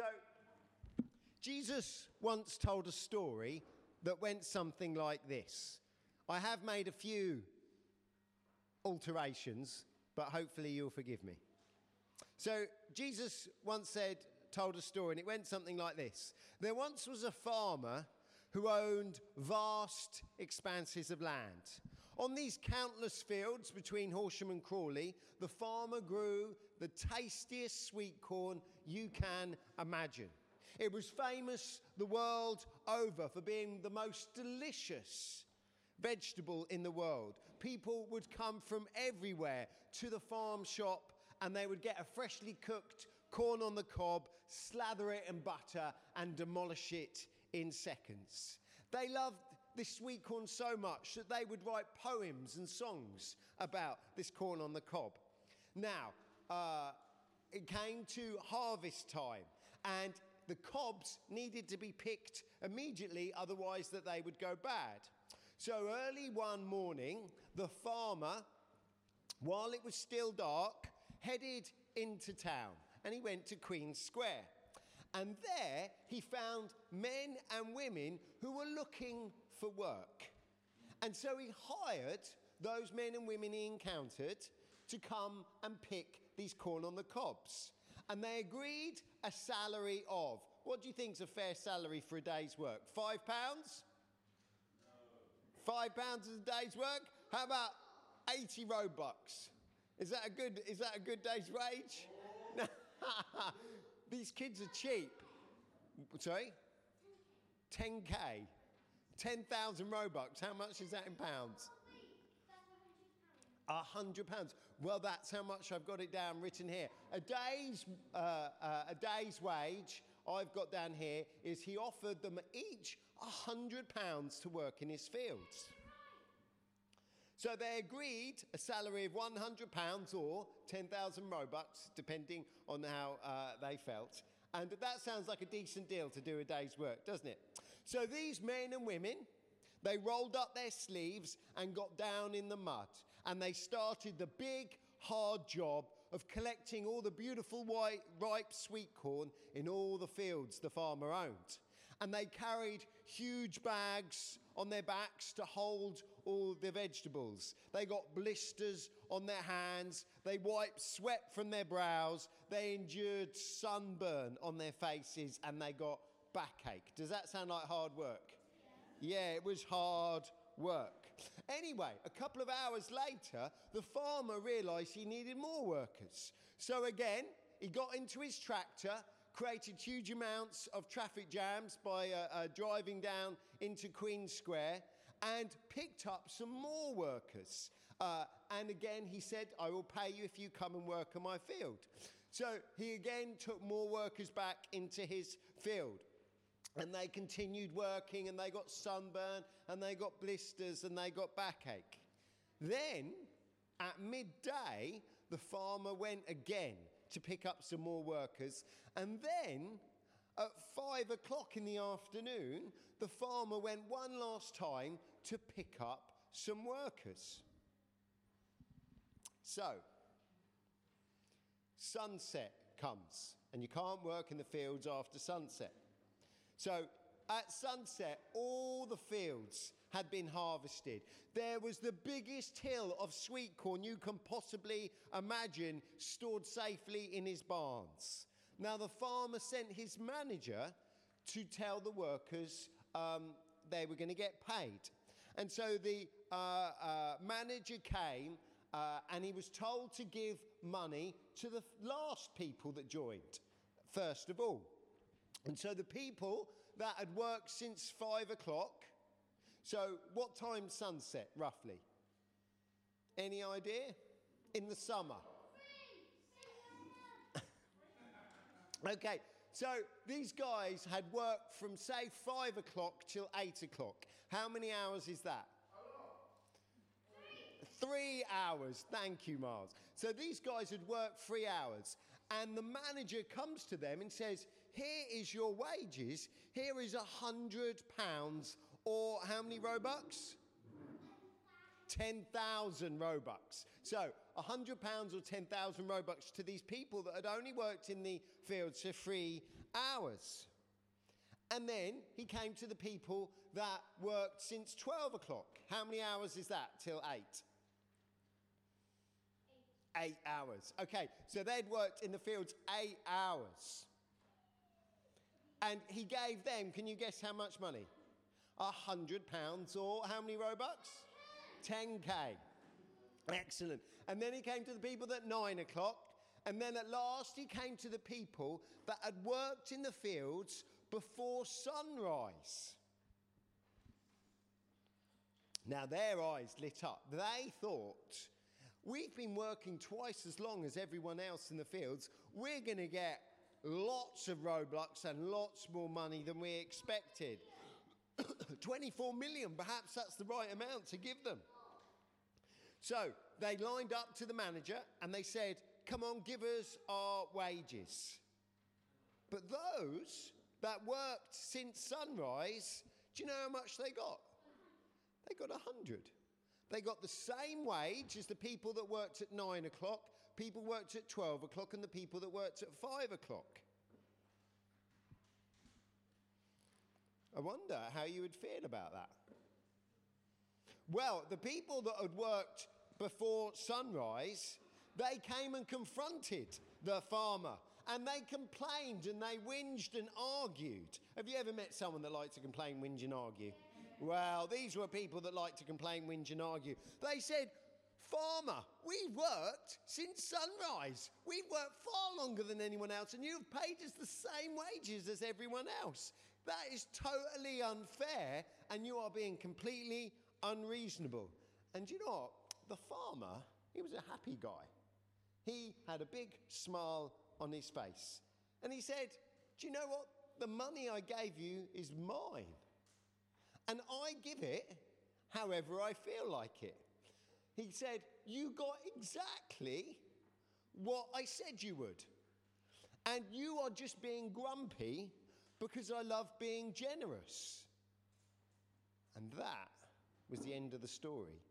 So, Jesus once told a story that went something like this. I have made a few alterations, but hopefully you'll forgive me. So, Jesus once said, told a story, and it went something like this There once was a farmer who owned vast expanses of land. On these countless fields between Horsham and Crawley, the farmer grew the tastiest sweet corn you can imagine. It was famous the world over for being the most delicious vegetable in the world. People would come from everywhere to the farm shop and they would get a freshly cooked corn on the cob, slather it in butter, and demolish it in seconds. They loved this sweet corn so much that they would write poems and songs about this corn on the cob. Now, uh, it came to harvest time, and the cobs needed to be picked immediately, otherwise, that they would go bad. So early one morning, the farmer, while it was still dark, headed into town and he went to Queen's Square. And there he found men and women who were looking for work. And so he hired those men and women he encountered to come and pick these corn on the cobs. And they agreed a salary of, what do you think is a fair salary for a day's work? Five pounds? Five pounds is a day's work? How about 80 Robux? Is that a good, is that a good day's wage? These kids are cheap. Sorry? 10k. 10,000 Robux. How much is that in pounds? A hundred pounds. Well, that's how much I've got it down written here. A day's, uh, uh, a day's wage I've got down here is he offered them each a hundred pounds to work in his fields. So they agreed a salary of £100 or 10,000 Robux, depending on how uh, they felt. And that sounds like a decent deal to do a day's work, doesn't it? So these men and women, they rolled up their sleeves and got down in the mud. And they started the big, hard job of collecting all the beautiful white, ripe sweet corn in all the fields the farmer owned and they carried huge bags on their backs to hold all the vegetables. They got blisters on their hands, they wiped sweat from their brows, they endured sunburn on their faces, and they got backache. Does that sound like hard work? Yeah, it was hard work. Anyway, a couple of hours later, the farmer realised he needed more workers. So again, he got into his tractor created huge amounts of traffic jams by uh, uh, driving down into Queen Square and picked up some more workers. Uh, and again, he said, I will pay you if you come and work on my field. So he again took more workers back into his field. And they continued working and they got sunburn and they got blisters and they got backache. Then at midday, the farmer went again to pick up some more workers. And then at five o'clock in the afternoon, the farmer went one last time to pick up some workers. So, sunset comes, and you can't work in the fields after sunset. So, at sunset, all the fields had been harvested. There was the biggest hill of sweet corn you can possibly imagine stored safely in his barns. Now, the farmer sent his manager to tell the workers um, they were going to get paid. And so the uh, uh, manager came uh, and he was told to give money to the last people that joined, first of all. And so the people that had worked since five o'clock, so, what time sunset, roughly? Any idea? In the summer. okay, so these guys had worked from, say, five o'clock till eight o'clock. How many hours is that? Three hours. Thank you, Miles. So these guys had worked three hours. And the manager comes to them and says, Here is your wages. Here is a hundred pounds or how many Robux? 10,000 Robux. So a £100 or 10,000 Robux to these people that had only worked in the fields for three hours. And then he came to the people that worked since 12 o'clock. How many hours is that till 8? Eight hours. Okay, so they'd worked in the fields eight hours. And he gave them, can you guess how much money? A hundred pounds or how many Robux? 10k. Excellent. And then he came to the people at nine o'clock. And then at last he came to the people that had worked in the fields before sunrise. Now their eyes lit up. They thought, we've been working twice as long as everyone else in the fields. We're going to get lots of Robux and lots more money than we expected. 24 million, perhaps that's the right amount to give them. So they lined up to the manager and they said, Come on, give us our wages. But those that worked since sunrise, do you know how much they got? They got a hundred. They got the same wage as the people that worked at nine o'clock, people worked at 12 o'clock, and the people that worked at five o'clock. I wonder how you would feel about that. Well, the people that had worked before sunrise, they came and confronted the farmer and they complained and they whinged and argued. Have you ever met someone that likes to complain, whinge, and argue? Well, these were people that liked to complain, whinge, and argue. They said, Farmer, we've worked since sunrise. We've worked far longer than anyone else, and you've paid us the same wages as everyone else. That is totally unfair, and you are being completely unreasonable. And you know what? The farmer, he was a happy guy. He had a big smile on his face. And he said, Do you know what? The money I gave you is mine. And I give it however I feel like it. He said, You got exactly what I said you would. And you are just being grumpy because I love being generous. And that was the end of the story.